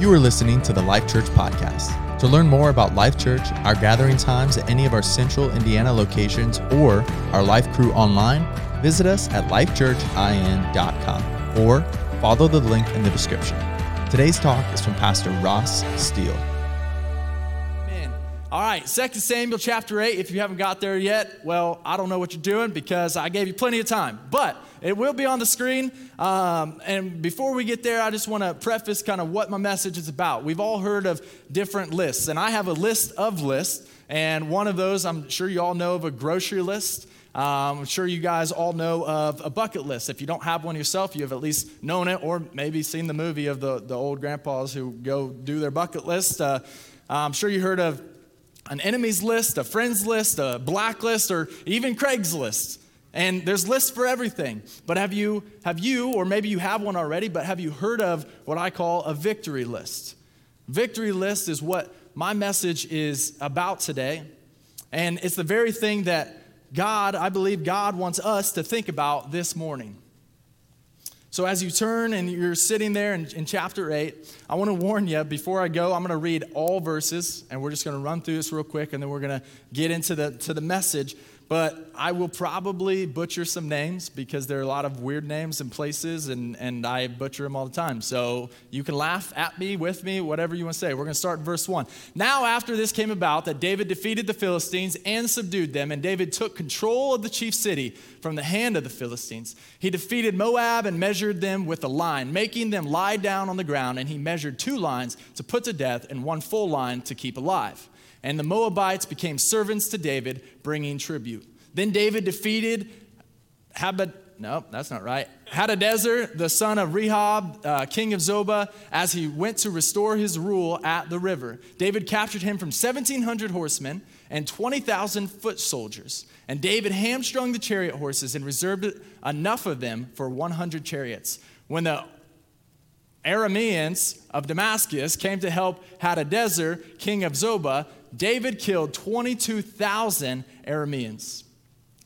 You are listening to the Life Church Podcast. To learn more about Life Church, our gathering times at any of our central Indiana locations, or our Life Crew online, visit us at lifechurchin.com or follow the link in the description. Today's talk is from Pastor Ross Steele. All right, 2 Samuel chapter 8. If you haven't got there yet, well, I don't know what you're doing because I gave you plenty of time. But it will be on the screen. Um, and before we get there, I just want to preface kind of what my message is about. We've all heard of different lists, and I have a list of lists. And one of those, I'm sure you all know of a grocery list. Um, I'm sure you guys all know of a bucket list. If you don't have one yourself, you have at least known it or maybe seen the movie of the, the old grandpas who go do their bucket list. Uh, I'm sure you heard of an enemies list, a friends list, a blacklist, or even Craigslist. And there's lists for everything. But have you, have you, or maybe you have one already, but have you heard of what I call a victory list? Victory list is what my message is about today. And it's the very thing that God, I believe God wants us to think about this morning. So, as you turn and you're sitting there in, in, chapter 8, I want to warn you before I go, I'm going to read all verses, and we're just going to run through this real quick, and then we're going to get into the, to the message but I will probably butcher some names because there are a lot of weird names and places, and, and I butcher them all the time. So you can laugh at me, with me, whatever you want to say. We're going to start in verse 1. Now, after this came about, that David defeated the Philistines and subdued them, and David took control of the chief city from the hand of the Philistines. He defeated Moab and measured them with a line, making them lie down on the ground, and he measured two lines to put to death and one full line to keep alive. And the Moabites became servants to David, bringing tribute. Then David defeated Habad, no, that's not right. Hadadezer, the son of Rehob, uh, king of Zobah, as he went to restore his rule at the river. David captured him from 1,700 horsemen and 20,000 foot soldiers. And David hamstrung the chariot horses and reserved enough of them for 100 chariots. When the Arameans of Damascus came to help Hadadezer, king of Zobah, David killed 22,000 Arameans.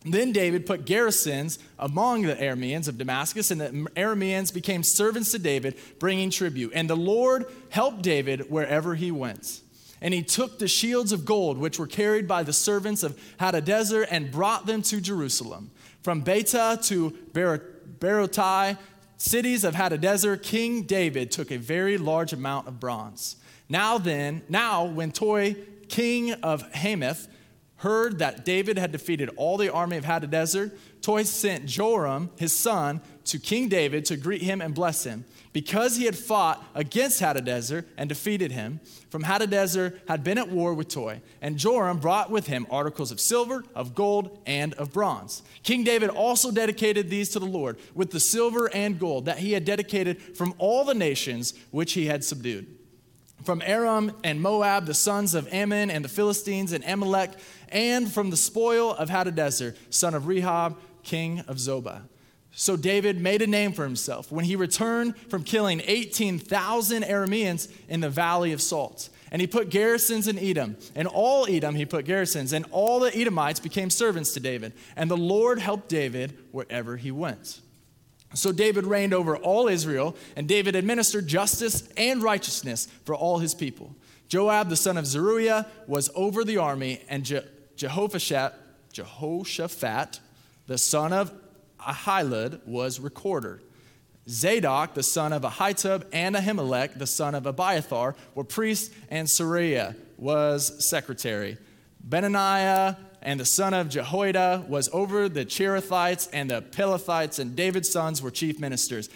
Then David put garrisons among the Arameans of Damascus, and the Arameans became servants to David, bringing tribute. And the Lord helped David wherever he went. And he took the shields of gold, which were carried by the servants of Hadadezer, and brought them to Jerusalem. From Betah to Berothai, cities of Hadadezer, King David took a very large amount of bronze. Now then, now when Toi king of Hamath, heard that David had defeated all the army of Hadadezer, Toi sent Joram, his son, to King David to greet him and bless him. Because he had fought against Hadadezer and defeated him, from Hadadezer had been at war with Toi, and Joram brought with him articles of silver, of gold, and of bronze. King David also dedicated these to the Lord with the silver and gold that he had dedicated from all the nations which he had subdued from Aram and Moab, the sons of Ammon and the Philistines and Amalek, and from the spoil of Hadadezer, son of Rehob, king of Zobah. So David made a name for himself when he returned from killing 18,000 Arameans in the valley of Salt. And he put garrisons in Edom. And all Edom he put garrisons. And all the Edomites became servants to David. And the Lord helped David wherever he went. So David reigned over all Israel, and David administered justice and righteousness for all his people. Joab, the son of Zeruiah, was over the army, and Je- Jehoshaphat, Jehoshaphat, the son of Ahilud, was recorder. Zadok, the son of Ahitub, and Ahimelech, the son of Abiathar, were priests, and Seraiah was secretary. Benaniah and the son of Jehoiada was over the Cherethites and the Pelethites, and David's sons were chief ministers.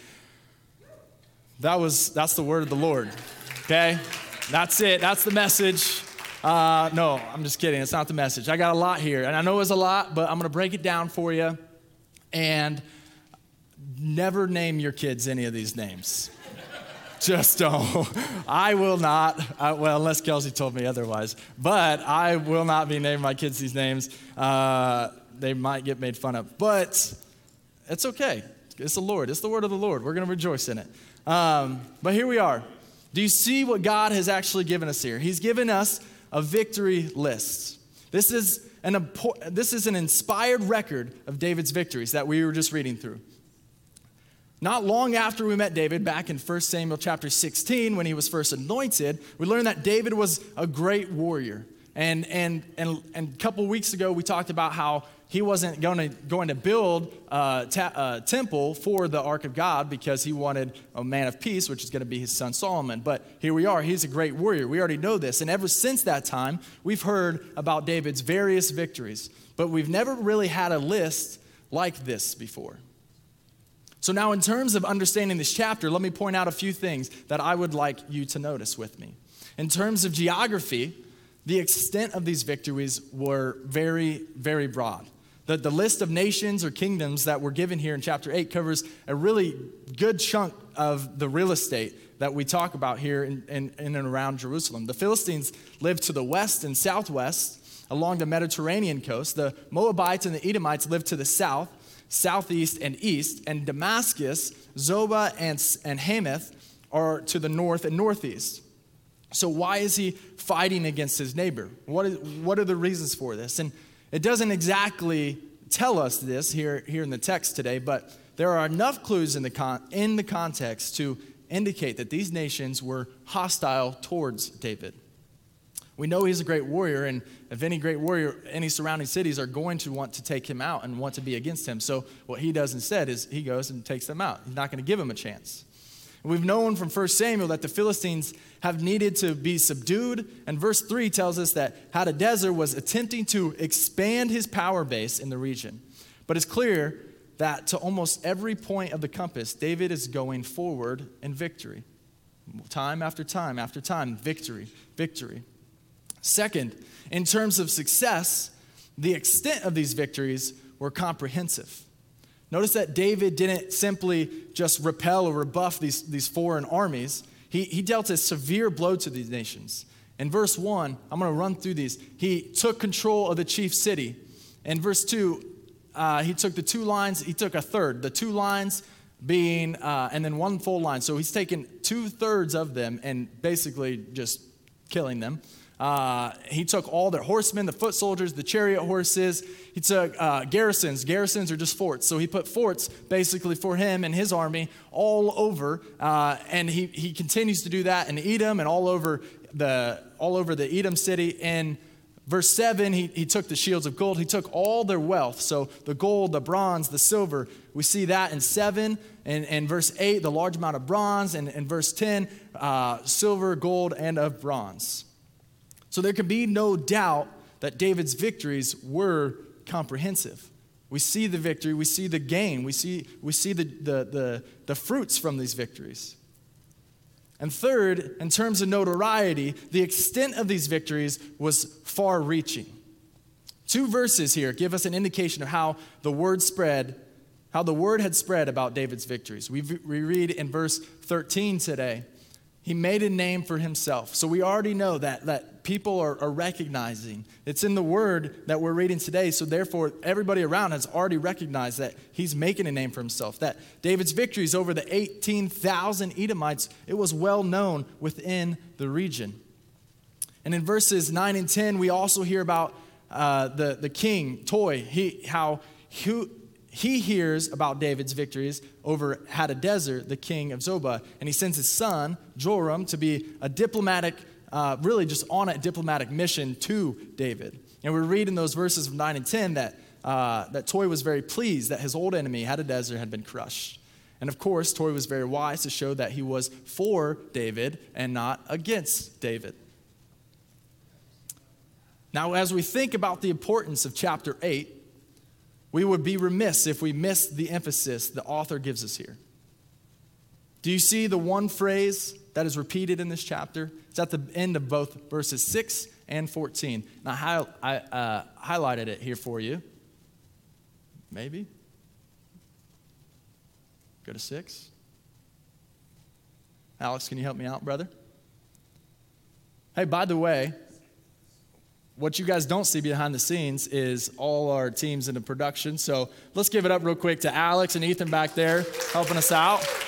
That was that's the word of the Lord. Okay, that's it. That's the message. Uh, no, I'm just kidding. It's not the message. I got a lot here, and I know it was a lot, but I'm to break it down for you. And never name your kids any of these names. Just don't. I will not, uh, well, unless Kelsey told me otherwise, but I will not be naming my kids these names. Uh, they might get made fun of, but it's okay. It's the Lord, it's the word of the Lord. We're going to rejoice in it. Um, but here we are. Do you see what God has actually given us here? He's given us a victory list. This is an, this is an inspired record of David's victories that we were just reading through. Not long after we met David, back in 1 Samuel chapter 16, when he was first anointed, we learned that David was a great warrior. And, and, and, and a couple weeks ago, we talked about how he wasn't going to, going to build a, ta- a, temple for the Ark of God because he wanted a man of peace, which is going to be his son Solomon. But here we are. He's a great warrior. We already know this. And ever since that time, we've heard about David's various victories. But we've never really had a list like this before. So, now in terms of understanding this chapter, let me point out a few things that I would like you to notice with me. In terms of geography, the extent of these victories were very, very broad. The, the list of nations or kingdoms that were given here in chapter 8 covers a really good chunk of the real estate that we talk about here in, in, in and around Jerusalem. The Philistines lived to the west and southwest along the Mediterranean coast. The Moabites and the Edomites lived to the south southeast, and east, and Damascus, Zobah, and, and Hamath are to the north and northeast. So, why is he fighting against his neighbor? What, is, what are the reasons for this? And it doesn't exactly tell us this here, here in the text today, but there are enough clues in the, con, in the context to indicate that these nations were hostile towards David. We know he's a great warrior, and if any great warrior, any surrounding cities are going to want to take him out and want to be against him. So, what he does instead is he goes and takes them out. He's not going to give them a chance. We've known from 1 Samuel that the Philistines have needed to be subdued, and verse 3 tells us that Hadadezer was attempting to expand his power base in the region. But it's clear that to almost every point of the compass, David is going forward in victory. Time after time after time, victory, victory. Second, in terms of success, the extent of these victories were comprehensive. Notice that David didn't simply just repel or rebuff these, these foreign armies, he, he dealt a severe blow to these nations. In verse 1, I'm going to run through these. He took control of the chief city. In verse 2, uh, he took the two lines, he took a third. The two lines being, uh, and then one full line. So he's taken two thirds of them and basically just killing them. Uh, he took all their horsemen, the foot soldiers, the chariot horses. He took uh, garrisons. Garrisons are just forts. So he put forts basically for him and his army all over. Uh, and he, he continues to do that in Edom and all over the, all over the Edom city. In verse 7, he, he took the shields of gold. He took all their wealth. So the gold, the bronze, the silver. We see that in 7. And in verse 8, the large amount of bronze. And in verse 10, uh, silver, gold, and of bronze. So there can be no doubt that David's victories were comprehensive. We see the victory, we see the gain, we see, we see the, the, the, the fruits from these victories. And third, in terms of notoriety, the extent of these victories was far reaching. Two verses here give us an indication of how the word spread, how the word had spread about David's victories. We, we read in verse 13 today he made a name for himself. So we already know that, that people are, are recognizing. It's in the word that we're reading today. So therefore, everybody around has already recognized that he's making a name for himself. That David's victories over the 18,000 Edomites, it was well known within the region. And in verses 9 and 10, we also hear about uh, the, the king, Toi, he, how he, he hears about David's victories over Hadadezer, the king of Zobah, and he sends his son, Joram, to be a diplomatic, uh, really just on a diplomatic mission to David. And we read in those verses of 9 and 10 that, uh, that Toi was very pleased that his old enemy, Hadadezer, had been crushed. And of course, Toi was very wise to show that he was for David and not against David. Now, as we think about the importance of chapter 8, we would be remiss if we missed the emphasis the author gives us here. Do you see the one phrase that is repeated in this chapter? It's at the end of both verses 6 and 14. And I, I uh, highlighted it here for you. Maybe? Go to 6. Alex, can you help me out, brother? Hey, by the way, what you guys don't see behind the scenes is all our teams in the production. So let's give it up real quick to Alex and Ethan back there helping us out.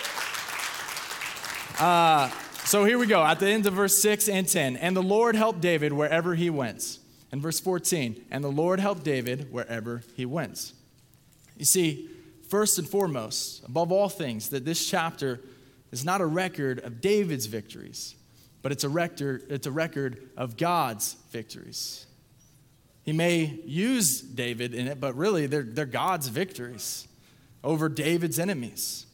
Uh, so here we go at the end of verse 6 and 10. And the Lord helped David wherever he went. And verse 14, and the Lord helped David wherever he went. You see, first and foremost, above all things, that this chapter is not a record of David's victories, but it's a record, it's a record of God's victories. He may use David in it, but really they're, they're God's victories over David's enemies.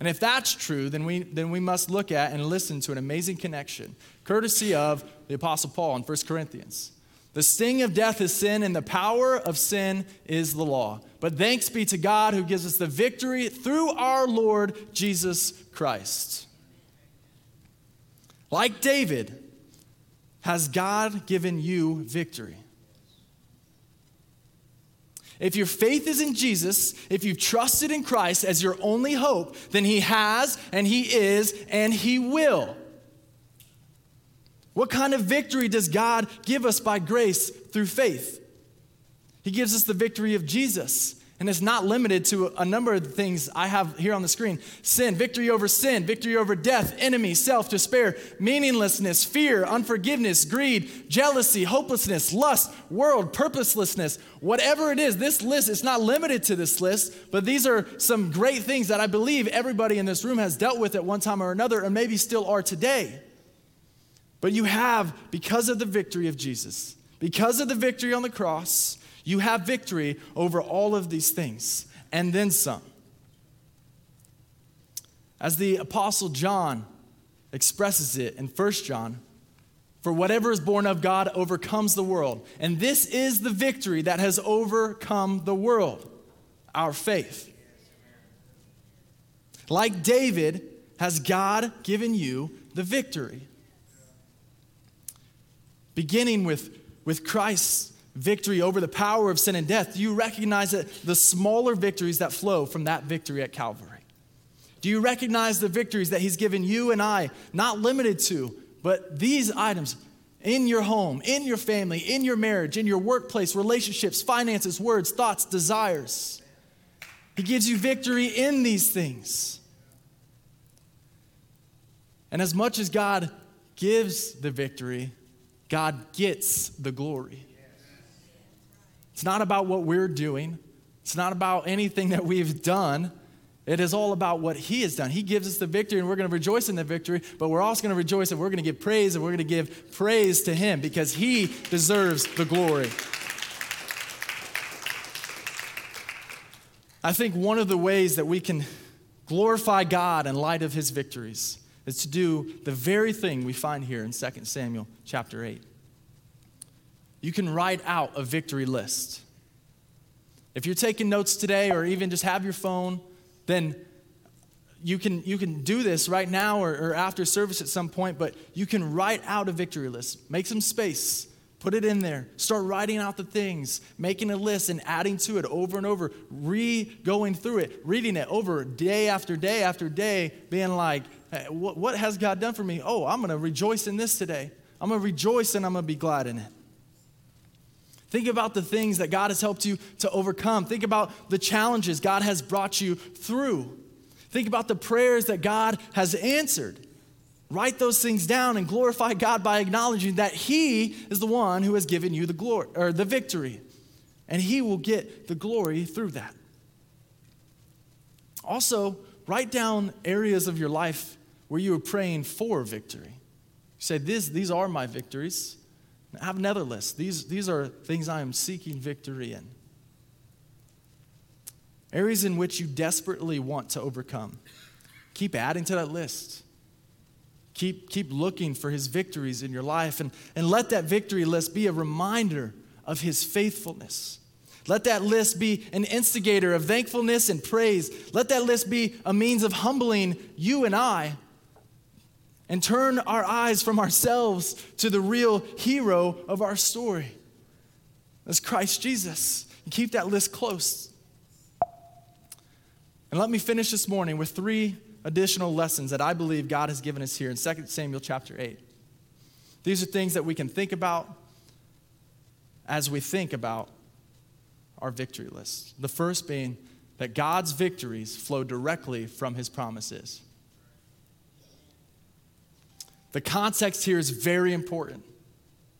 And if that's true, then we, then we must look at and listen to an amazing connection, courtesy of the Apostle Paul in 1 Corinthians. The sting of death is sin, and the power of sin is the law. But thanks be to God who gives us the victory through our Lord Jesus Christ. Like David, has God given you victory? If your faith is in Jesus, if you've trusted in Christ as your only hope, then He has, and He is, and He will. What kind of victory does God give us by grace through faith? He gives us the victory of Jesus. And it's not limited to a number of things I have here on the screen sin, victory over sin, victory over death, enemy, self, despair, meaninglessness, fear, unforgiveness, greed, jealousy, hopelessness, lust, world, purposelessness, whatever it is. This list is not limited to this list, but these are some great things that I believe everybody in this room has dealt with at one time or another, and maybe still are today. But you have, because of the victory of Jesus, because of the victory on the cross, you have victory over all of these things and then some. As the Apostle John expresses it in 1 John, for whatever is born of God overcomes the world. And this is the victory that has overcome the world our faith. Like David, has God given you the victory? Beginning with, with Christ's victory over the power of sin and death, do you recognize that the smaller victories that flow from that victory at Calvary? Do you recognize the victories that He's given you and I, not limited to, but these items in your home, in your family, in your marriage, in your workplace, relationships, finances, words, thoughts, desires? He gives you victory in these things. And as much as God gives the victory, God gets the glory. It's not about what we're doing, it's not about anything that we've done. It is all about what He has done. He gives us the victory, and we're going to rejoice in the victory, but we're also going to rejoice and we're going to give praise, and we're going to give praise to Him because He deserves the glory. I think one of the ways that we can glorify God in light of His victories is to do the very thing we find here in 2 Samuel chapter 8 you can write out a victory list. If you're taking notes today or even just have your phone, then you can, you can do this right now or, or after service at some point, but you can write out a victory list. Make some space, put it in there. Start writing out the things, making a list and adding to it over and over, re going through it, reading it over day after day after day, being like, hey, what, what has God done for me? Oh, I'm going to rejoice in this today. I'm going to rejoice and I'm going to be glad in it. Think about the things that God has helped you to overcome. Think about the challenges God has brought you through. Think about the prayers that God has answered. Write those things down and glorify God by acknowledging that He is the one who has given you the glory or the victory. And He will get the glory through that. Also, write down areas of your life where you are praying for victory. You say, this, These are my victories. I have another list. These, these are things I am seeking victory in. Areas in which you desperately want to overcome. Keep adding to that list. Keep, keep looking for his victories in your life and, and let that victory list be a reminder of his faithfulness. Let that list be an instigator of thankfulness and praise. Let that list be a means of humbling you and I and turn our eyes from ourselves to the real hero of our story. That's Christ Jesus. And keep that list close. And let me finish this morning with three additional lessons that I believe God has given us here in 2 Samuel chapter 8. These are things that we can think about as we think about our victory list. The first being that God's victories flow directly from his promises. The context here is very important.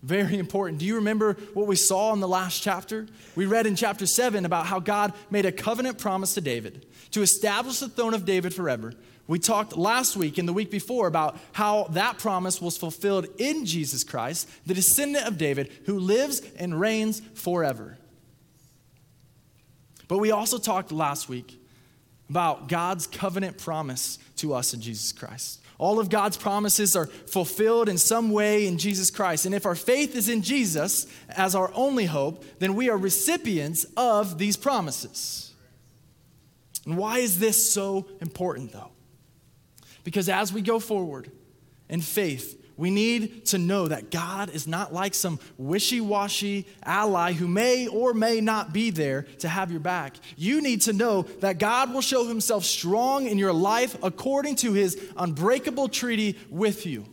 Very important. Do you remember what we saw in the last chapter? We read in chapter 7 about how God made a covenant promise to David to establish the throne of David forever. We talked last week and the week before about how that promise was fulfilled in Jesus Christ, the descendant of David, who lives and reigns forever. But we also talked last week about God's covenant promise to us in Jesus Christ. All of God's promises are fulfilled in some way in Jesus Christ. And if our faith is in Jesus as our only hope, then we are recipients of these promises. And why is this so important, though? Because as we go forward in faith, we need to know that God is not like some wishy washy ally who may or may not be there to have your back. You need to know that God will show himself strong in your life according to his unbreakable treaty with you.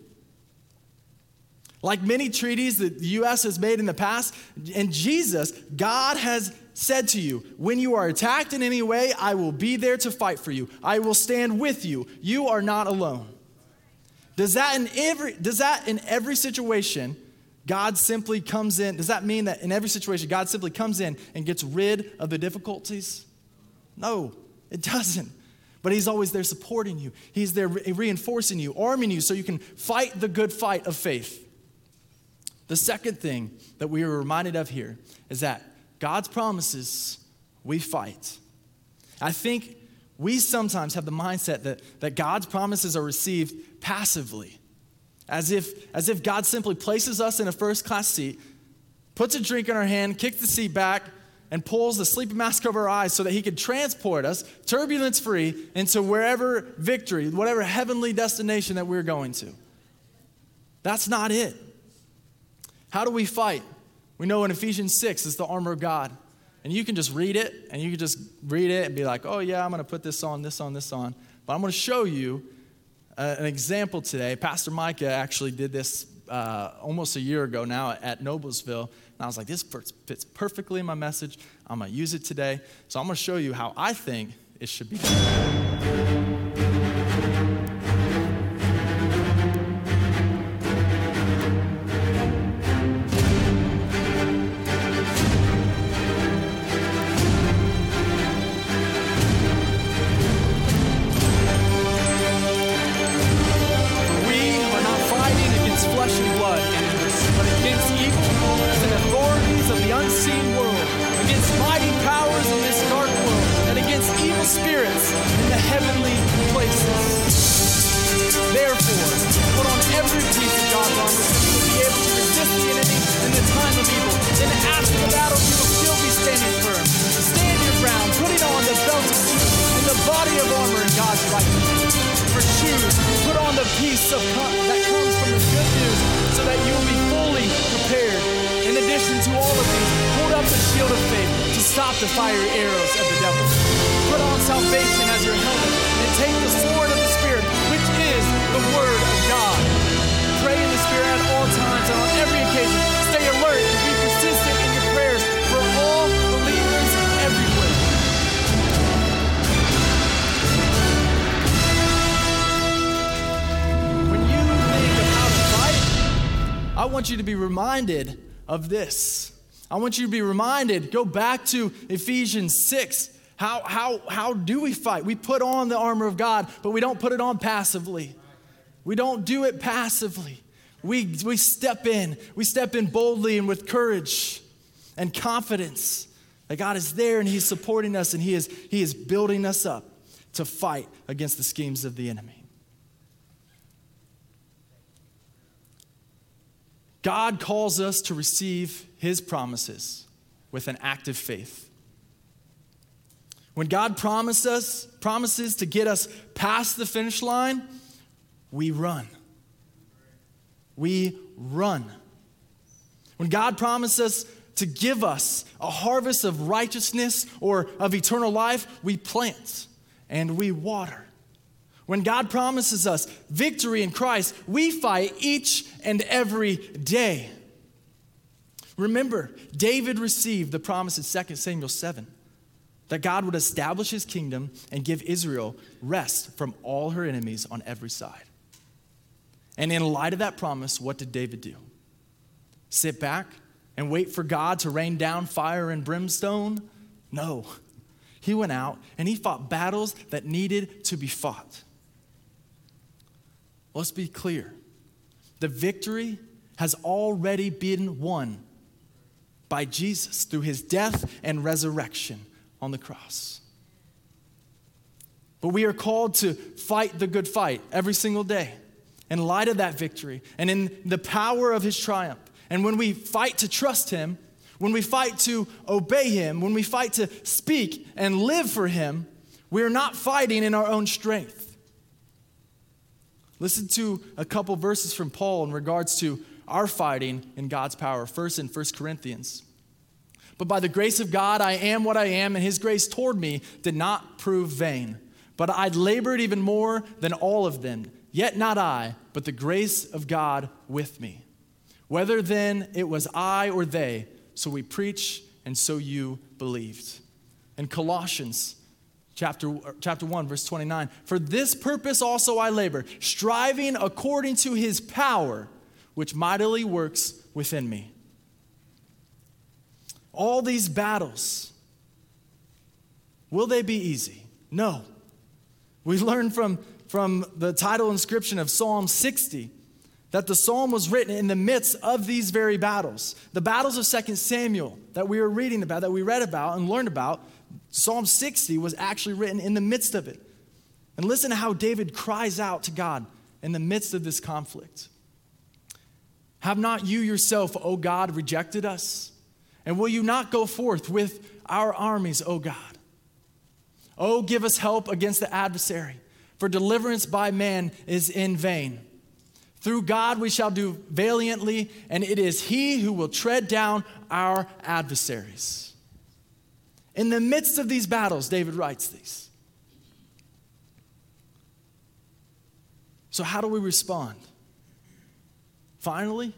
Like many treaties that the U.S. has made in the past, and Jesus, God has said to you, When you are attacked in any way, I will be there to fight for you. I will stand with you. You are not alone. Does that in every does that in every situation God simply comes in? Does that mean that in every situation God simply comes in and gets rid of the difficulties? No, it doesn't. But he's always there supporting you. He's there re- reinforcing you, arming you so you can fight the good fight of faith. The second thing that we are reminded of here is that God's promises we fight. I think we sometimes have the mindset that, that God's promises are received passively, as if, as if God simply places us in a first class seat, puts a drink in our hand, kicks the seat back, and pulls the sleeping mask over our eyes so that he could transport us, turbulence free, into wherever victory, whatever heavenly destination that we're going to. That's not it. How do we fight? We know in Ephesians 6 is the armor of God. And you can just read it, and you can just read it and be like, oh, yeah, I'm going to put this on, this on, this on. But I'm going to show you uh, an example today. Pastor Micah actually did this uh, almost a year ago now at Noblesville. And I was like, this fits perfectly in my message. I'm going to use it today. So I'm going to show you how I think it should be done. You to be reminded of this. I want you to be reminded, go back to Ephesians 6. How, how, how do we fight? We put on the armor of God, but we don't put it on passively. We don't do it passively. We, we step in. We step in boldly and with courage and confidence that God is there and He's supporting us and He is, he is building us up to fight against the schemes of the enemy. God calls us to receive his promises with an active faith. When God promises promises to get us past the finish line, we run. We run. When God promises to give us a harvest of righteousness or of eternal life, we plant and we water. When God promises us victory in Christ, we fight each and every day. Remember, David received the promise in 2 Samuel 7 that God would establish his kingdom and give Israel rest from all her enemies on every side. And in light of that promise, what did David do? Sit back and wait for God to rain down fire and brimstone? No. He went out and he fought battles that needed to be fought. Let's be clear the victory has already been won by Jesus through his death and resurrection on the cross. But we are called to fight the good fight every single day in light of that victory and in the power of his triumph. And when we fight to trust him, when we fight to obey him, when we fight to speak and live for him, we are not fighting in our own strength. Listen to a couple verses from Paul in regards to our fighting in God's power. First in 1 Corinthians. But by the grace of God, I am what I am, and his grace toward me did not prove vain. But I labored even more than all of them. Yet not I, but the grace of God with me. Whether then it was I or they, so we preach, and so you believed. In Colossians chapter, uh, chapter 1, verse 29, for this purpose also I labor, striving according to his power, which mightily works within me. All these battles, will they be easy? No. We learn from, from the title inscription of Psalm 60 that the psalm was written in the midst of these very battles. The battles of 2 Samuel that we were reading about, that we read about and learned about, Psalm 60 was actually written in the midst of it. And listen to how David cries out to God in the midst of this conflict. Have not you yourself, O God, rejected us? And will you not go forth with our armies, O God? Oh, give us help against the adversary, for deliverance by man is in vain. Through God we shall do valiantly, and it is He who will tread down our adversaries. In the midst of these battles, David writes these. So, how do we respond? Finally,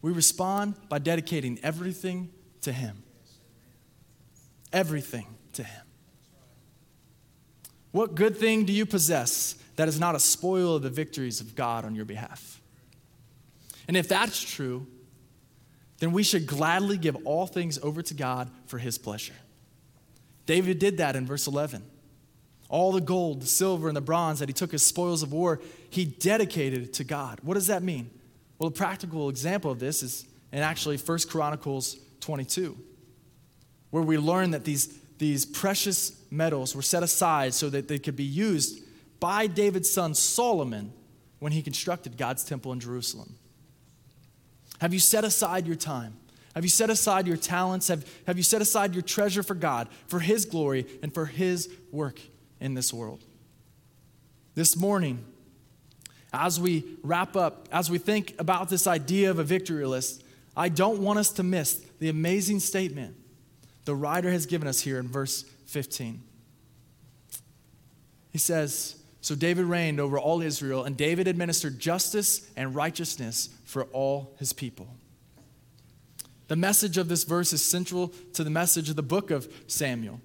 we respond by dedicating everything to Him. Everything to Him. What good thing do you possess that is not a spoil of the victories of God on your behalf? And if that's true, then we should gladly give all things over to God for his pleasure. David did that in verse 11. All the gold, the silver, and the bronze that he took as spoils of war, he dedicated to God. What does that mean? Well, a practical example of this is in actually 1 Chronicles 22, where we learn that these these precious metals were set aside so that they could be used by David's son Solomon when he constructed God's temple in Jerusalem. Have you set aside your time? Have you set aside your talents? Have, have you set aside your treasure for God, for His glory, and for His work in this world? This morning, as we wrap up, as we think about this idea of a victory list, I don't want us to miss the amazing statement the writer has given us here in verse 15. He says, So David reigned over all Israel, and David administered justice and righteousness for all his people. The message of this verse is central to the message of the book of Samuel.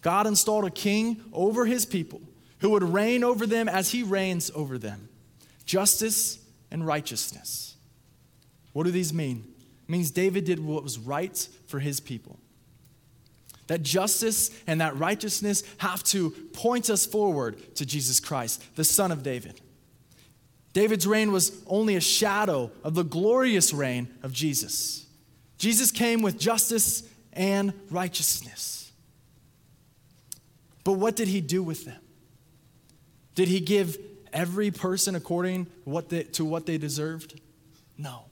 God installed a king over his people who would reign over them as he reigns over them justice and righteousness. What do these mean? It means David did what was right for his people. That justice and that righteousness have to point us forward to Jesus Christ, the Son of David. David's reign was only a shadow of the glorious reign of Jesus. Jesus came with justice and righteousness. But what did he do with them? Did he give every person according what they, to what they deserved? No.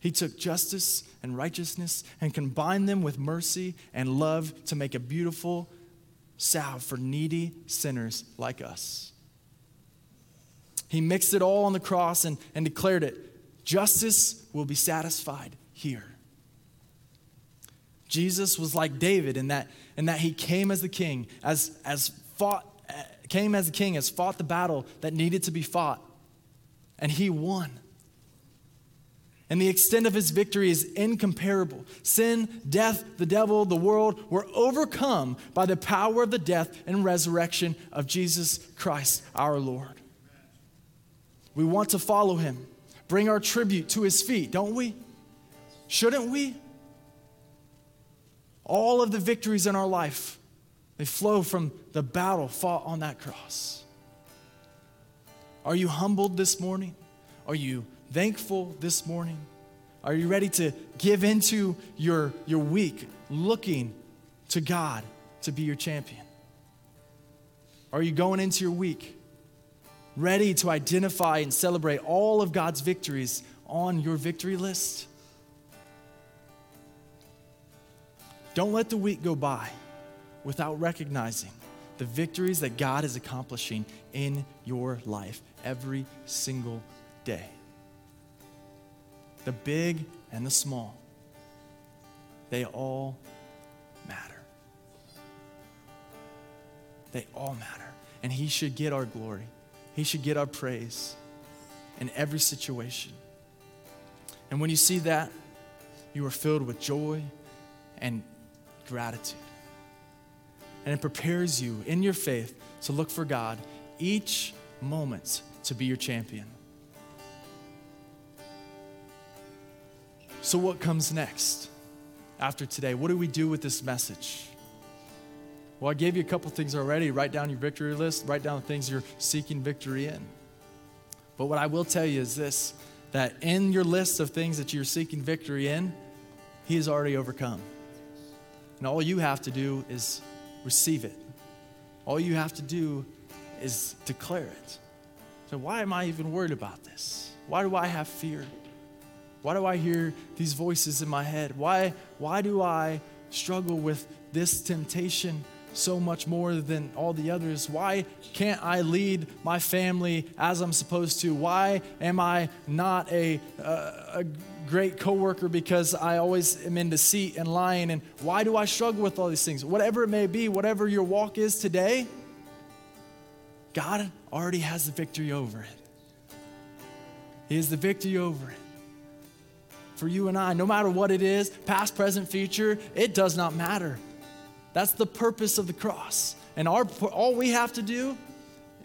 He took justice and righteousness and combined them with mercy and love to make a beautiful salve for needy sinners like us. He mixed it all on the cross and, and declared it justice will be satisfied here. Jesus was like David in that, in that he came as the king, as, as fought, uh, came as a king, as fought the battle that needed to be fought, and he won. And the extent of his victory is incomparable. Sin, death, the devil, the world were overcome by the power of the death and resurrection of Jesus Christ, our Lord. We want to follow him, bring our tribute to his feet, don't we? Shouldn't we? All of the victories in our life, they flow from the battle fought on that cross. Are you humbled this morning? Are you thankful this morning? Are you ready to give into your, your week looking to God to be your champion? Are you going into your week ready to identify and celebrate all of God's victories on your victory list? Don't let the week go by without recognizing the victories that God is accomplishing in your life every single day. The big and the small, they all matter. They all matter. And He should get our glory, He should get our praise in every situation. And when you see that, you are filled with joy and gratitude. And it prepares you in your faith to look for God each moment to be your champion. So, what comes next after today? What do we do with this message? Well, I gave you a couple things already. Write down your victory list, write down the things you're seeking victory in. But what I will tell you is this that in your list of things that you're seeking victory in, He has already overcome. And all you have to do is receive it. All you have to do is declare it. So, why am I even worried about this? Why do I have fear? Why do I hear these voices in my head? Why, why do I struggle with this temptation so much more than all the others? Why can't I lead my family as I'm supposed to? Why am I not a, a, a great coworker because I always am in deceit and lying? And why do I struggle with all these things? Whatever it may be, whatever your walk is today, God already has the victory over it. He has the victory over it. For you and I, no matter what it is, past, present, future, it does not matter. That's the purpose of the cross. And our, all we have to do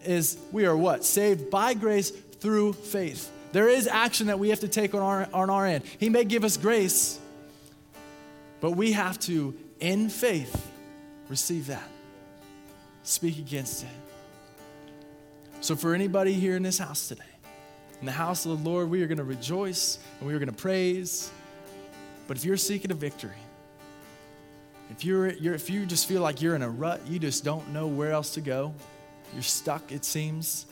is we are what? Saved by grace through faith. There is action that we have to take on our, on our end. He may give us grace, but we have to, in faith, receive that. Speak against it. So, for anybody here in this house today, in the house of the Lord, we are going to rejoice and we are going to praise. But if you're seeking a victory, if, you're, you're, if you just feel like you're in a rut, you just don't know where else to go, you're stuck, it seems,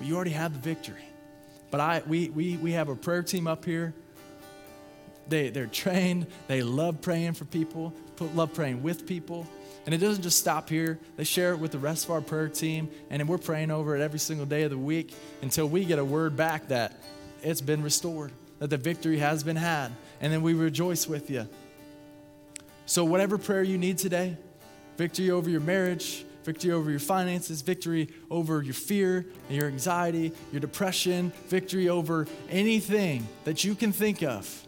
well, you already have the victory. But I, we, we, we have a prayer team up here. They, they're trained, they love praying for people, love praying with people. And it doesn't just stop here. They share it with the rest of our prayer team, and we're praying over it every single day of the week until we get a word back that it's been restored, that the victory has been had. And then we rejoice with you. So, whatever prayer you need today victory over your marriage, victory over your finances, victory over your fear your anxiety, your depression, victory over anything that you can think of.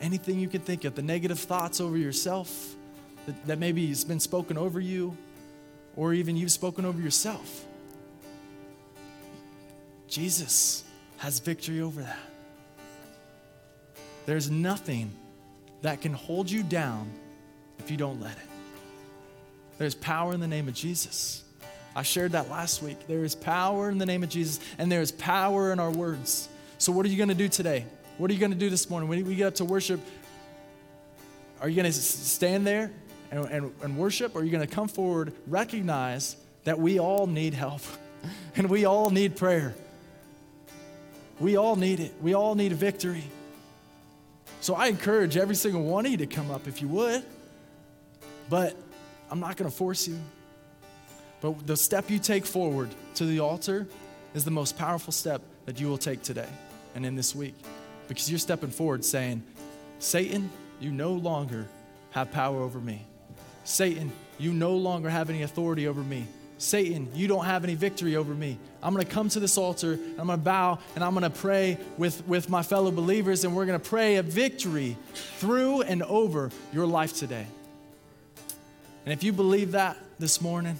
Anything you can think of, the negative thoughts over yourself that, that maybe has been spoken over you, or even you've spoken over yourself. Jesus has victory over that. There's nothing that can hold you down if you don't let it. There's power in the name of Jesus. I shared that last week. There is power in the name of Jesus, and there is power in our words. So, what are you going to do today? What are you going to do this morning? When we get up to worship, are you going to stand there and, and, and worship, or are you going to come forward, recognize that we all need help and we all need prayer? We all need it. We all need a victory. So I encourage every single one of you to come up if you would. But I'm not going to force you. But the step you take forward to the altar is the most powerful step that you will take today and in this week. Because you're stepping forward saying, Satan, you no longer have power over me. Satan, you no longer have any authority over me. Satan, you don't have any victory over me. I'm to come to this altar, and I'm to bow, and I'm to pray with, with my fellow believers, and we're to pray a victory through and over your life today. And if you believe that this morning,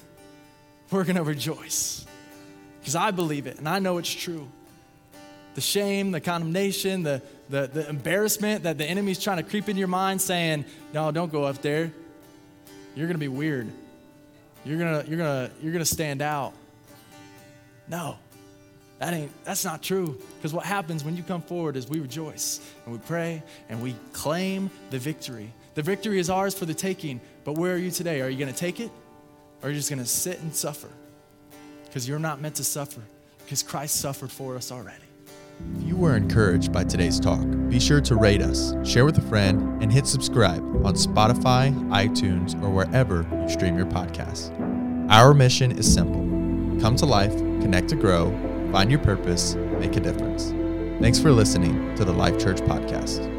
we're to rejoice because I believe it and I know it's true. The shame, the condemnation, the, the, the embarrassment that the enemy's trying to creep into your mind saying, no, don't go up there. You're going to be weird. You're going to you're going to you're going to stand out. No. That ain't that's not true because what happens when you come forward is we rejoice and we pray and we claim the victory. The victory is ours for the taking, but where are you today? Are you going to take it or are you just going to sit and suffer? Because you're not meant to suffer because Christ suffered for us already. If you were encouraged by today's talk, be sure to rate us, share with a friend, and hit subscribe on Spotify, iTunes, or wherever you stream your podcasts. Our mission is simple come to life, connect to grow, find your purpose, make a difference. Thanks for listening to the Life Church Podcast.